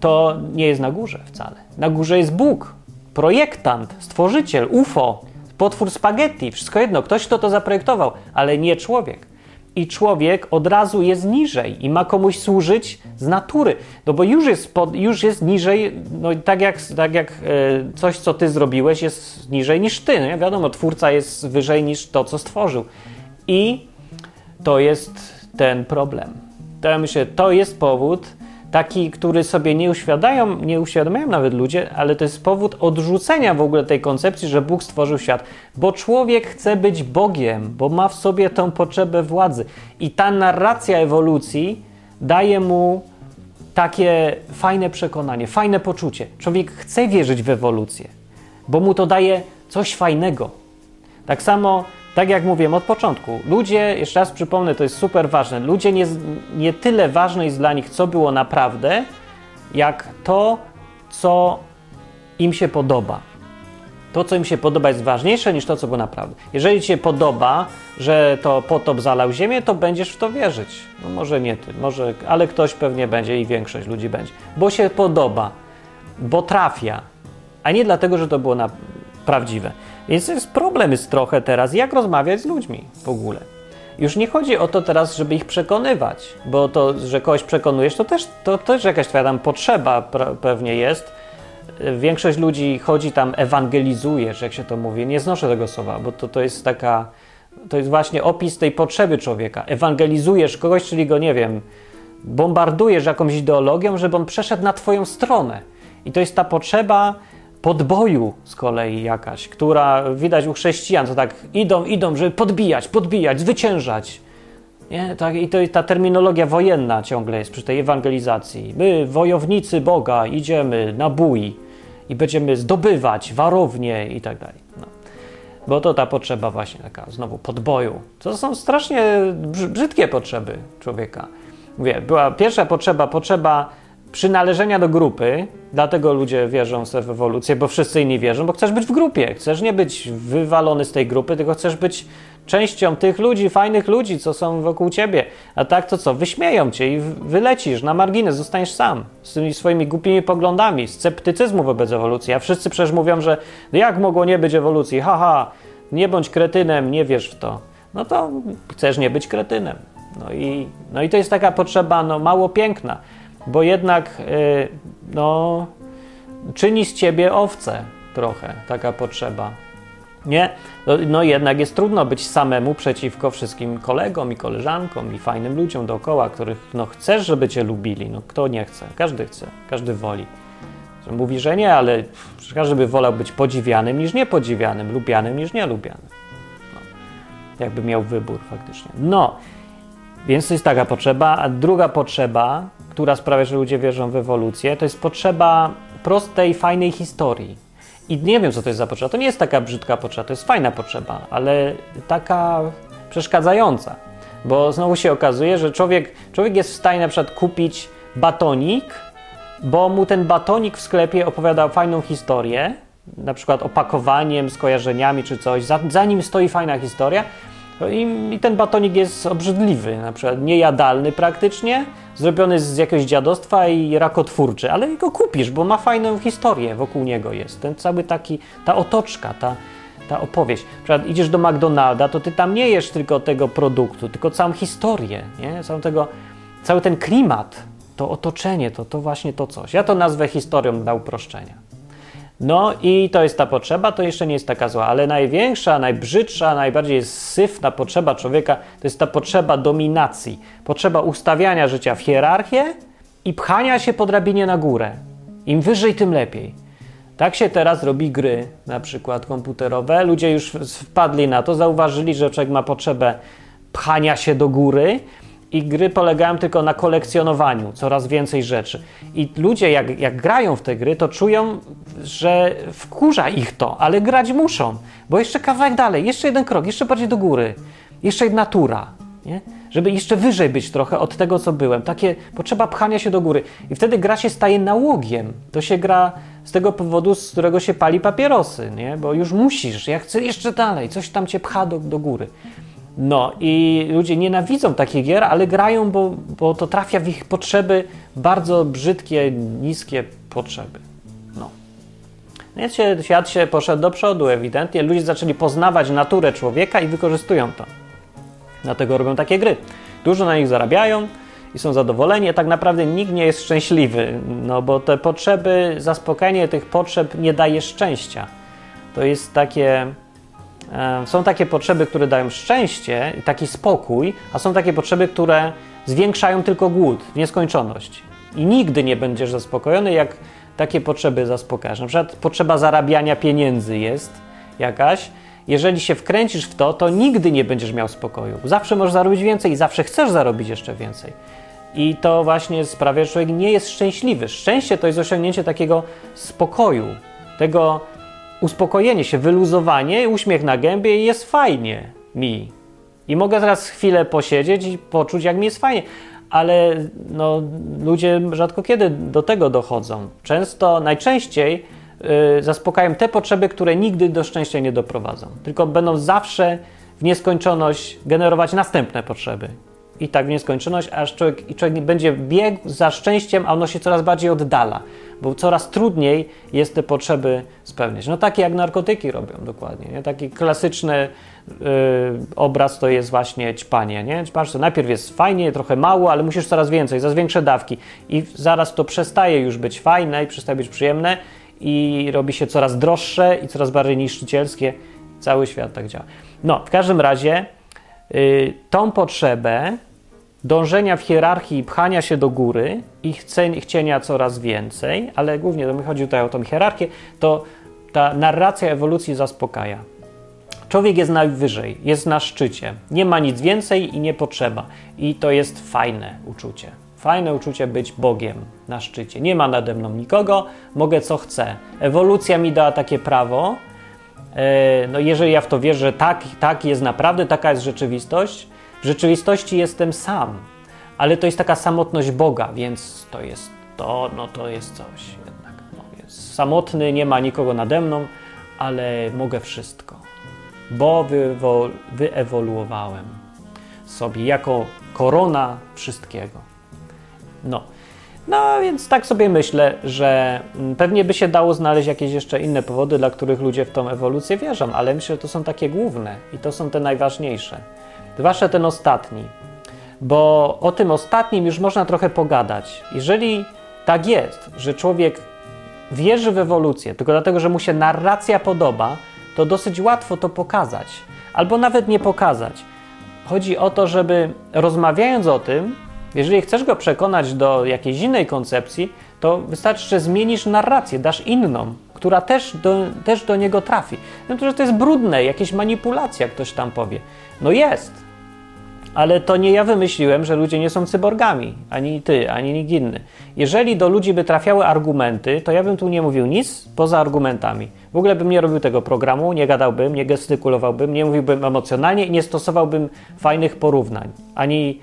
to nie jest na górze wcale. Na górze jest Bóg, projektant, stworzyciel, UFO, potwór spaghetti, wszystko jedno, ktoś kto to zaprojektował, ale nie człowiek. I człowiek od razu jest niżej i ma komuś służyć z natury, no bo już jest, pod, już jest niżej, no tak jak, tak jak e, coś, co ty zrobiłeś, jest niżej niż ty. No, wiadomo, twórca jest wyżej niż to, co stworzył. I to jest ten problem. To ja myślę, to jest powód, taki, który sobie nie uświadamiają, nie uświadamiają nawet ludzie, ale to jest powód odrzucenia w ogóle tej koncepcji, że Bóg stworzył świat, bo człowiek chce być Bogiem, bo ma w sobie tę potrzebę władzy. I ta narracja ewolucji daje mu takie fajne przekonanie, fajne poczucie. Człowiek chce wierzyć w ewolucję, bo mu to daje coś fajnego. Tak samo tak jak mówiłem od początku, ludzie, jeszcze raz przypomnę, to jest super ważne, ludzie nie, nie tyle ważne jest dla nich, co było naprawdę, jak to, co im się podoba. To, co im się podoba, jest ważniejsze niż to, co było naprawdę. Jeżeli ci się podoba, że to potop zalał ziemię, to będziesz w to wierzyć. No może nie ty, może, ale ktoś pewnie będzie i większość ludzi będzie. Bo się podoba, bo trafia, a nie dlatego, że to było na prawdziwe. Więc jest problem jest trochę teraz, jak rozmawiać z ludźmi w ogóle. Już nie chodzi o to teraz, żeby ich przekonywać, bo to, że kogoś przekonujesz, to też, to też jakaś twoja tam potrzeba pewnie jest. Większość ludzi chodzi tam, ewangelizujesz, jak się to mówi. Nie znoszę tego słowa, bo to, to jest taka, to jest właśnie opis tej potrzeby człowieka. Ewangelizujesz kogoś, czyli go, nie wiem, bombardujesz jakąś ideologią, żeby on przeszedł na twoją stronę. I to jest ta potrzeba podboju z kolei jakaś, która widać u chrześcijan, to tak idą, idą, żeby podbijać, podbijać, zwyciężać. Nie? Tak, I to ta terminologia wojenna ciągle jest przy tej ewangelizacji. My, wojownicy Boga, idziemy na bój i będziemy zdobywać warownie i tak dalej. No. Bo to ta potrzeba właśnie taka znowu podboju. To są strasznie brzydkie potrzeby człowieka. Mówię, była pierwsza potrzeba, potrzeba przynależenia do grupy, dlatego ludzie wierzą w ewolucję, bo wszyscy inni wierzą, bo chcesz być w grupie, chcesz nie być wywalony z tej grupy, tylko chcesz być częścią tych ludzi, fajnych ludzi, co są wokół ciebie. A tak to co? Wyśmieją cię i wylecisz na margines, zostaniesz sam z tymi swoimi głupimi poglądami, sceptycyzmu wobec ewolucji. A wszyscy przecież mówią, że no jak mogło nie być ewolucji? Haha, nie bądź kretynem, nie wierz w to. No to chcesz nie być kretynem. No i, no i to jest taka potrzeba no, mało piękna bo jednak y, no, czyni z ciebie owce trochę, taka potrzeba. Nie? No, no, jednak jest trudno być samemu przeciwko wszystkim kolegom i koleżankom i fajnym ludziom dookoła, których no, chcesz, żeby cię lubili. No, kto nie chce? Każdy chce, każdy woli. Mówi, że nie, ale każdy by wolał być podziwianym niż niepodziwianym, lubianym niż nielubianym. No, jakby miał wybór faktycznie. No, więc to jest taka potrzeba. A druga potrzeba która sprawia, że ludzie wierzą w ewolucję, to jest potrzeba prostej, fajnej historii. I nie wiem, co to jest za potrzeba. To nie jest taka brzydka potrzeba, to jest fajna potrzeba, ale taka przeszkadzająca. Bo znowu się okazuje, że człowiek, człowiek jest w stanie na przykład kupić batonik, bo mu ten batonik w sklepie opowiada fajną historię, na przykład opakowaniem, skojarzeniami czy coś, za, za nim stoi fajna historia, i, I, ten batonik jest obrzydliwy, na przykład niejadalny praktycznie, zrobiony z jakiegoś dziadostwa i rakotwórczy, ale go kupisz, bo ma fajną historię wokół niego jest. Ten cały taki, ta otoczka, ta, ta opowieść. Na przykład idziesz do McDonalda, to ty tam nie jesz tylko tego produktu, tylko całą historię, nie? Całą tego, cały ten klimat, to otoczenie, to, to właśnie to coś. Ja to nazwę historią dla uproszczenia. No i to jest ta potrzeba, to jeszcze nie jest taka zła, ale największa, najbrzydsza, najbardziej syfna potrzeba człowieka to jest ta potrzeba dominacji, potrzeba ustawiania życia w hierarchię i pchania się po drabinie na górę. Im wyżej, tym lepiej. Tak się teraz robi gry, na przykład komputerowe. Ludzie już wpadli na to, zauważyli, że człowiek ma potrzebę pchania się do góry i gry polegają tylko na kolekcjonowaniu coraz więcej rzeczy. I ludzie, jak, jak grają w te gry, to czują, że wkurza ich to, ale grać muszą, bo jeszcze kawałek dalej, jeszcze jeden krok, jeszcze bardziej do góry, jeszcze jedna tura, nie? żeby jeszcze wyżej być trochę od tego, co byłem. Takie potrzeba pchania się do góry. I wtedy gra się staje nałogiem. To się gra z tego powodu, z którego się pali papierosy, nie? bo już musisz, ja chcę jeszcze dalej, coś tam cię pcha do, do góry. No i ludzie nienawidzą takich gier, ale grają, bo, bo to trafia w ich potrzeby, bardzo brzydkie, niskie potrzeby. No. Więc się, świat się poszedł do przodu ewidentnie. Ludzie zaczęli poznawać naturę człowieka i wykorzystują to. Dlatego robią takie gry. Dużo na nich zarabiają i są zadowoleni, a tak naprawdę nikt nie jest szczęśliwy, no bo te potrzeby, zaspokojenie tych potrzeb nie daje szczęścia. To jest takie są takie potrzeby, które dają szczęście, taki spokój, a są takie potrzeby, które zwiększają tylko głód w nieskończoność. I nigdy nie będziesz zaspokojony, jak takie potrzeby zaspokajasz. Na przykład potrzeba zarabiania pieniędzy jest jakaś. Jeżeli się wkręcisz w to, to nigdy nie będziesz miał spokoju. Zawsze możesz zarobić więcej i zawsze chcesz zarobić jeszcze więcej. I to właśnie sprawia, że człowiek nie jest szczęśliwy. Szczęście to jest osiągnięcie takiego spokoju, tego uspokojenie się, wyluzowanie, uśmiech na gębie i jest fajnie mi. I mogę teraz chwilę posiedzieć i poczuć, jak mi jest fajnie. Ale no, ludzie rzadko kiedy do tego dochodzą. Często, najczęściej yy, zaspokają te potrzeby, które nigdy do szczęścia nie doprowadzą, tylko będą zawsze w nieskończoność generować następne potrzeby. I tak w nieskończoność, aż człowiek, i człowiek będzie biegł za szczęściem, a ono się coraz bardziej oddala, bo coraz trudniej jest te potrzeby spełniać. No takie jak narkotyki robią dokładnie. Nie? Taki klasyczny yy, obraz to jest właśnie ćpanie. Nie? Ćpasz to najpierw jest fajnie, trochę mało, ale musisz coraz więcej, za większe dawki. I zaraz to przestaje już być fajne i przestaje być przyjemne i robi się coraz droższe i coraz bardziej niszczycielskie. Cały świat tak działa. No, w każdym razie tą potrzebę dążenia w hierarchii, pchania się do góry i chcienia coraz więcej, ale głównie to mi chodzi tutaj o tą hierarchię, to ta narracja ewolucji zaspokaja. Człowiek jest najwyżej, jest na szczycie, nie ma nic więcej i nie potrzeba. I to jest fajne uczucie. Fajne uczucie być Bogiem na szczycie. Nie ma nade mną nikogo, mogę co chcę. Ewolucja mi dała takie prawo. E, no jeżeli ja w to wierzę, że tak, tak jest naprawdę, taka jest rzeczywistość, w rzeczywistości jestem sam, ale to jest taka samotność Boga, więc to jest to, no to jest coś jednak. No, jest samotny, nie ma nikogo nade mną, ale mogę wszystko, bo wyewoluowałem sobie jako korona wszystkiego. No. No więc tak sobie myślę, że mm, pewnie by się dało znaleźć jakieś jeszcze inne powody, dla których ludzie w tą ewolucję wierzą, ale myślę, że to są takie główne i to są te najważniejsze. Zwłaszcza ten ostatni, bo o tym ostatnim już można trochę pogadać. Jeżeli tak jest, że człowiek wierzy w ewolucję tylko dlatego, że mu się narracja podoba, to dosyć łatwo to pokazać, albo nawet nie pokazać. Chodzi o to, żeby rozmawiając o tym, jeżeli chcesz go przekonać do jakiejś innej koncepcji, to wystarczy, że zmienisz narrację, dasz inną, która też do, też do niego trafi. No to, że to jest brudne, jakieś manipulacja, ktoś tam powie. No jest, ale to nie ja wymyśliłem, że ludzie nie są cyborgami, ani ty, ani nikt inny. Jeżeli do ludzi by trafiały argumenty, to ja bym tu nie mówił nic poza argumentami. W ogóle bym nie robił tego programu, nie gadałbym, nie gestykulowałbym, nie mówiłbym emocjonalnie i nie stosowałbym fajnych porównań. Ani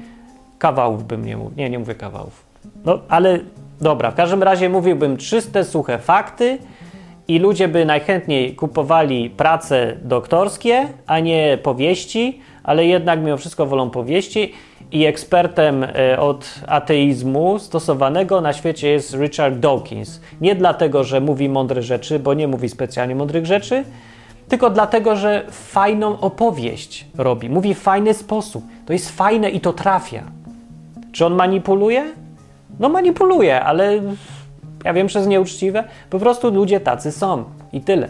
kawałów bym nie mówił. Nie, nie mówię kawałów. No, ale dobra, w każdym razie mówiłbym czyste, suche fakty i ludzie by najchętniej kupowali prace doktorskie, a nie powieści, ale jednak mimo wszystko wolą powieści i ekspertem e, od ateizmu stosowanego na świecie jest Richard Dawkins. Nie dlatego, że mówi mądre rzeczy, bo nie mówi specjalnie mądrych rzeczy, tylko dlatego, że fajną opowieść robi. Mówi w fajny sposób. To jest fajne i to trafia. Czy on manipuluje? No manipuluje, ale ja wiem, że jest nieuczciwe. Po prostu ludzie tacy są i tyle.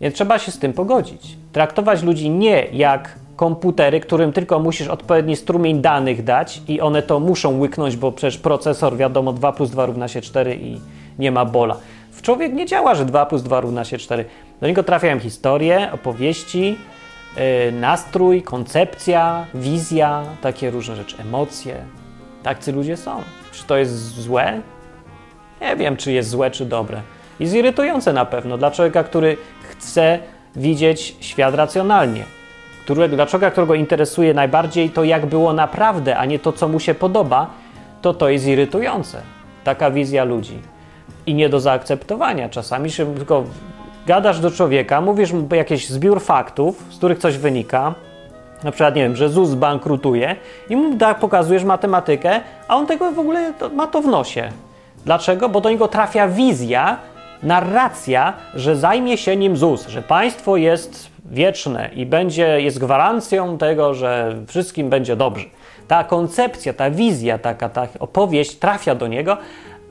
Więc trzeba się z tym pogodzić. Traktować ludzi nie jak komputery, którym tylko musisz odpowiedni strumień danych dać i one to muszą łyknąć, bo przecież procesor wiadomo 2 plus 2 równa się 4 i nie ma bola. W człowiek nie działa, że 2 plus 2 równa się 4. Do niego trafiają historie, opowieści, yy, nastrój, koncepcja, wizja, takie różne rzeczy, emocje. Tacy ludzie są. Czy to jest złe? Nie wiem, czy jest złe, czy dobre. I zirytujące na pewno dla człowieka, który chce widzieć świat racjonalnie którego, dla człowieka, którego interesuje najbardziej to, jak było naprawdę, a nie to, co mu się podoba, to to jest irytujące. Taka wizja ludzi. I nie do zaakceptowania. Czasami się tylko gadasz do człowieka, mówisz mu jakiś zbiór faktów, z których coś wynika, na przykład, nie wiem, że ZUS bankrutuje i mu da, pokazujesz matematykę, a on tego w ogóle ma to w nosie. Dlaczego? Bo do niego trafia wizja, narracja, że zajmie się nim ZUS, że państwo jest wieczne i będzie, jest gwarancją tego, że wszystkim będzie dobrze. Ta koncepcja, ta wizja, taka ta opowieść trafia do niego,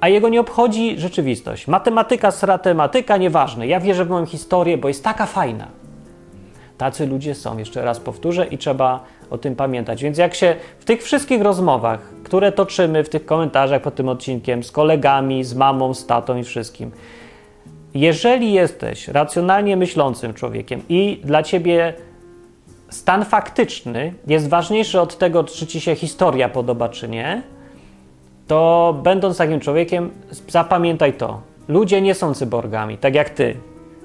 a jego nie obchodzi rzeczywistość. Matematyka, sratematyka, nieważne. Ja wierzę w moją historię, bo jest taka fajna. Tacy ludzie są, jeszcze raz powtórzę, i trzeba o tym pamiętać. Więc jak się w tych wszystkich rozmowach, które toczymy w tych komentarzach pod tym odcinkiem, z kolegami, z mamą, z tatą i wszystkim, jeżeli jesteś racjonalnie myślącym człowiekiem i dla ciebie stan faktyczny jest ważniejszy od tego, czy ci się historia podoba, czy nie, to będąc takim człowiekiem, zapamiętaj to. Ludzie nie są cyborgami, tak jak ty.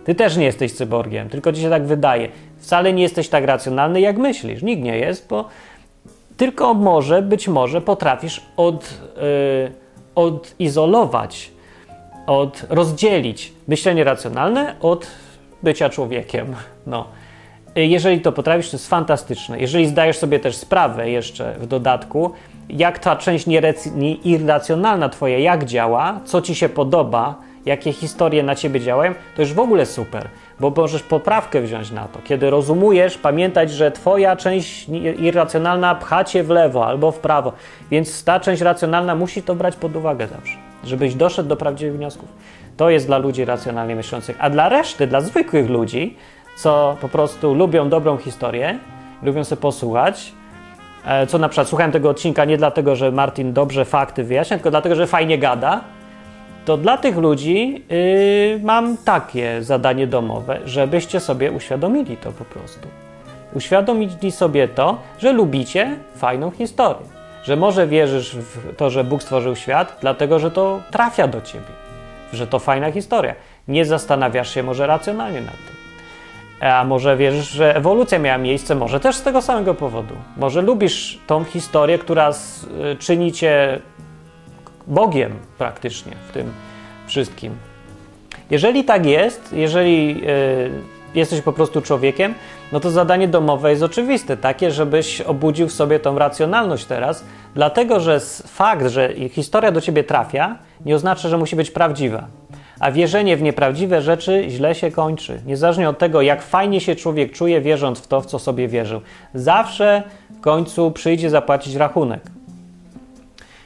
Ty też nie jesteś cyborgiem, tylko ci się tak wydaje. Wcale nie jesteś tak racjonalny, jak myślisz. Nikt nie jest, bo tylko może, być może potrafisz od, yy, odizolować od rozdzielić myślenie racjonalne od bycia człowiekiem. No. Jeżeli to potrafisz, to jest fantastyczne. Jeżeli zdajesz sobie też sprawę jeszcze w dodatku, jak ta część irracjonalna twoja, jak działa, co ci się podoba, jakie historie na ciebie działają, to już w ogóle super, bo możesz poprawkę wziąć na to. Kiedy rozumujesz, pamiętać, że twoja część irracjonalna pcha cię w lewo albo w prawo, więc ta część racjonalna musi to brać pod uwagę zawsze, żebyś doszedł do prawdziwych wniosków. To jest dla ludzi racjonalnie myślących, a dla reszty, dla zwykłych ludzi, co po prostu lubią dobrą historię, lubią sobie posłuchać, e, co na przykład słuchałem tego odcinka nie dlatego, że Martin dobrze fakty wyjaśnia, tylko dlatego, że fajnie gada, to dla tych ludzi yy, mam takie zadanie domowe, żebyście sobie uświadomili to po prostu. Uświadomili sobie to, że lubicie fajną historię. Że może wierzysz w to, że Bóg stworzył świat, dlatego że to trafia do ciebie, że to fajna historia. Nie zastanawiasz się może racjonalnie nad tym. A może wierzysz, że ewolucja miała miejsce, może też z tego samego powodu. Może lubisz tą historię, która y, czyni cię Bogiem praktycznie w tym wszystkim. Jeżeli tak jest, jeżeli y, jesteś po prostu człowiekiem, no to zadanie domowe jest oczywiste, takie, żebyś obudził w sobie tą racjonalność teraz, dlatego że fakt, że historia do ciebie trafia, nie oznacza, że musi być prawdziwa. A wierzenie w nieprawdziwe rzeczy źle się kończy. Niezależnie od tego, jak fajnie się człowiek czuje, wierząc w to, w co sobie wierzył. Zawsze w końcu przyjdzie zapłacić rachunek.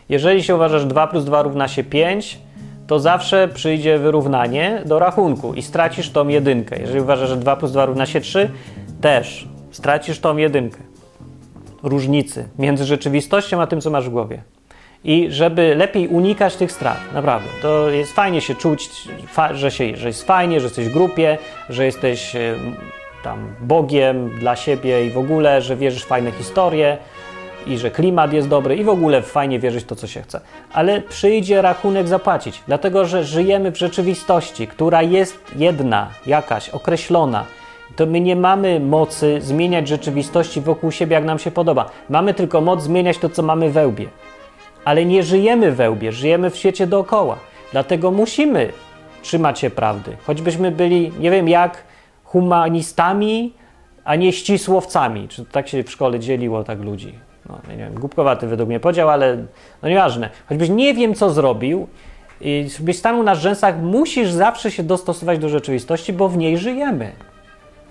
Jeżeli się uważasz, że 2 plus 2 równa się 5, to zawsze przyjdzie wyrównanie do rachunku i stracisz tą jedynkę. Jeżeli uważasz, że 2 plus 2 równa się 3, też stracisz tą jedynkę. Różnicy między rzeczywistością a tym, co masz w głowie. I żeby lepiej unikać tych strat, naprawdę. To jest fajnie się czuć, że, się, że jest fajnie, że jesteś w grupie, że jesteś tam Bogiem dla siebie i w ogóle, że wierzysz w fajne historie i że klimat jest dobry i w ogóle fajnie wierzyć to, co się chce. Ale przyjdzie rachunek zapłacić, dlatego że żyjemy w rzeczywistości, która jest jedna, jakaś, określona. To my nie mamy mocy zmieniać rzeczywistości wokół siebie, jak nam się podoba. Mamy tylko moc zmieniać to, co mamy we łbie. Ale nie żyjemy we łbie, żyjemy w świecie dookoła. Dlatego musimy trzymać się prawdy. Choćbyśmy byli, nie wiem jak, humanistami, a nie ścisłowcami. Czy tak się w szkole dzieliło tak ludzi? No, nie wiem, głupkowaty według mnie podział, ale no nieważne. Choćbyś nie wiem, co zrobił, i byś stanął na rzęsach, musisz zawsze się dostosować do rzeczywistości, bo w niej żyjemy.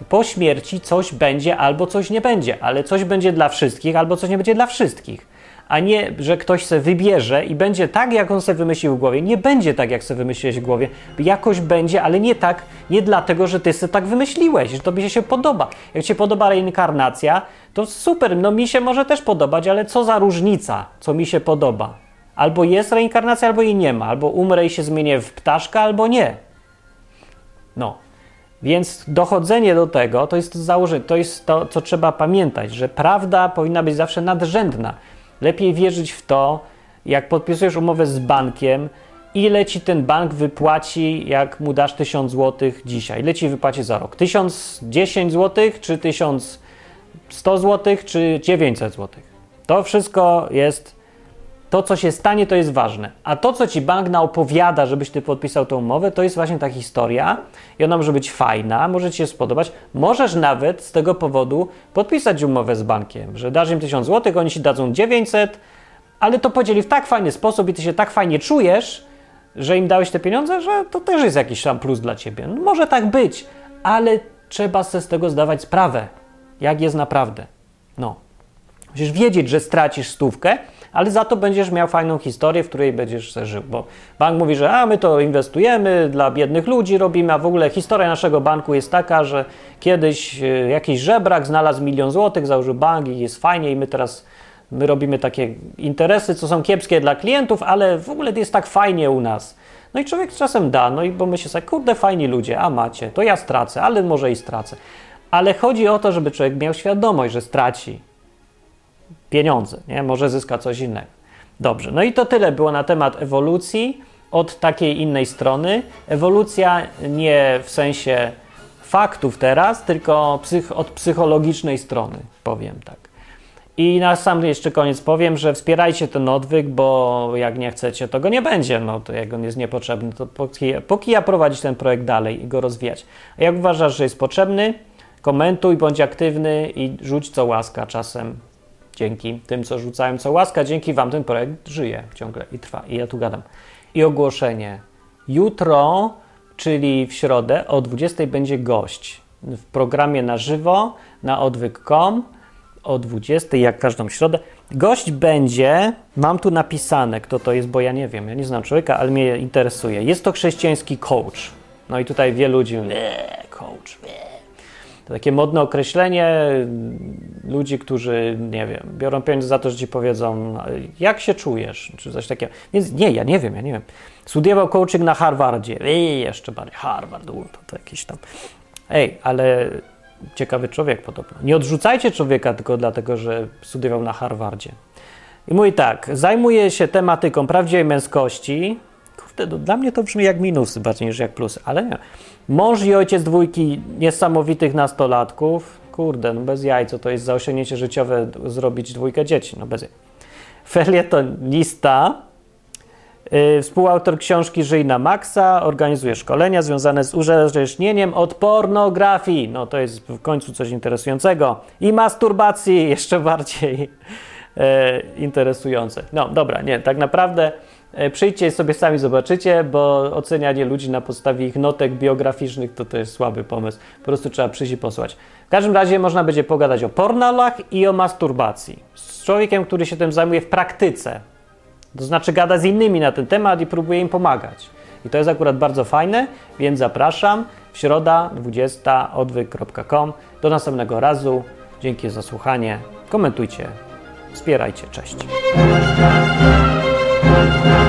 Po śmierci coś będzie albo coś nie będzie, ale coś będzie dla wszystkich albo coś nie będzie dla wszystkich a nie, że ktoś se wybierze i będzie tak, jak on sobie wymyślił w głowie. Nie będzie tak, jak sobie wymyśliłeś w głowie. Jakoś będzie, ale nie tak, nie dlatego, że ty sobie tak wymyśliłeś, że tobie się podoba. Jak ci się podoba reinkarnacja, to super, no mi się może też podobać, ale co za różnica, co mi się podoba. Albo jest reinkarnacja, albo jej nie ma. Albo umrę i się zmienię w ptaszka, albo nie. No. Więc dochodzenie do tego to jest założenie, to jest to, co trzeba pamiętać, że prawda powinna być zawsze nadrzędna. Lepiej wierzyć w to, jak podpisujesz umowę z bankiem, ile ci ten bank wypłaci, jak mu dasz 1000 zł dzisiaj. Ile ci wypłaci za rok? 1010 zł, czy 1100 zł, czy 900 zł? To wszystko jest. To, co się stanie, to jest ważne. A to, co ci bank naopowiada, żebyś ty podpisał tę umowę, to jest właśnie ta historia i ona może być fajna, może ci się spodobać. Możesz nawet z tego powodu podpisać umowę z bankiem, że dasz im 1000 zł, oni ci dadzą 900, ale to podzieli w tak fajny sposób i ty się tak fajnie czujesz, że im dałeś te pieniądze, że to też jest jakiś tam plus dla ciebie. No, może tak być, ale trzeba sobie z tego zdawać sprawę, jak jest naprawdę. No. Musisz wiedzieć, że stracisz stówkę, ale za to będziesz miał fajną historię, w której będziesz żył. Bo bank mówi, że a my to inwestujemy, dla biednych ludzi robimy, a w ogóle historia naszego banku jest taka, że kiedyś e, jakiś żebrak znalazł milion złotych, założył bank i jest fajnie i my teraz my robimy takie interesy, co są kiepskie dla klientów, ale w ogóle jest tak fajnie u nas. No i człowiek czasem da, no i bo myśli sobie, kurde, fajni ludzie, a macie, to ja stracę, ale może i stracę. Ale chodzi o to, żeby człowiek miał świadomość, że straci pieniądze, nie? może zyska coś innego. Dobrze, no i to tyle było na temat ewolucji od takiej innej strony. Ewolucja nie w sensie faktów teraz, tylko psych od psychologicznej strony, powiem tak. I na sam jeszcze koniec powiem, że wspierajcie ten odwyk, bo jak nie chcecie, to go nie będzie. No to jak on jest niepotrzebny, to póki, póki ja prowadzić ten projekt dalej i go rozwijać. A jak uważasz, że jest potrzebny, komentuj, bądź aktywny i rzuć co łaska czasem. Dzięki tym, co rzucałem co łaska, dzięki Wam ten projekt żyje ciągle i trwa. I ja tu gadam. I ogłoszenie. Jutro, czyli w środę o 20 będzie gość w programie na żywo na odwyk.com o 20, jak każdą środę. Gość będzie, mam tu napisane, kto to jest, bo ja nie wiem, ja nie znam człowieka, ale mnie interesuje. Jest to chrześcijański coach. No i tutaj wielu ludzi mówi, coach, eee. To takie modne określenie ludzi, którzy, nie wiem, biorą pieniądze za to, że ci powiedzą, jak się czujesz, czy coś takiego. Więc nie, ja nie wiem, ja nie wiem. Studiował coaching na Harvardzie. Ej, jeszcze bardziej, Harvard, to, to jakieś tam. Ej, ale ciekawy człowiek podobno. Nie odrzucajcie człowieka tylko dlatego, że studiował na Harvardzie. I mówi tak, zajmuje się tematyką prawdziwej męskości. Kurde, no, dla mnie to brzmi jak minusy bardziej niż jak plusy, ale nie. Mąż i ojciec dwójki niesamowitych nastolatków. Kurde, no bez jaj, co to jest za osiągnięcie życiowe zrobić dwójkę dzieci, no bez jaj. Felietonista, yy, współautor książki Żyj na Maxa, organizuje szkolenia związane z uzależnieniem od pornografii. No to jest w końcu coś interesującego. I masturbacji jeszcze bardziej yy, interesujące. No dobra, nie, tak naprawdę przyjdźcie sobie sami zobaczycie, bo ocenianie ludzi na podstawie ich notek biograficznych to to jest słaby pomysł. Po prostu trzeba przyjść i posłać. W każdym razie można będzie pogadać o pornolach i o masturbacji. Z człowiekiem, który się tym zajmuje w praktyce. To znaczy gada z innymi na ten temat i próbuje im pomagać. I to jest akurat bardzo fajne, więc zapraszam. W środa 20 odwyk.com. Do następnego razu. Dzięki za słuchanie. Komentujcie, wspierajcie. Cześć. Thank you.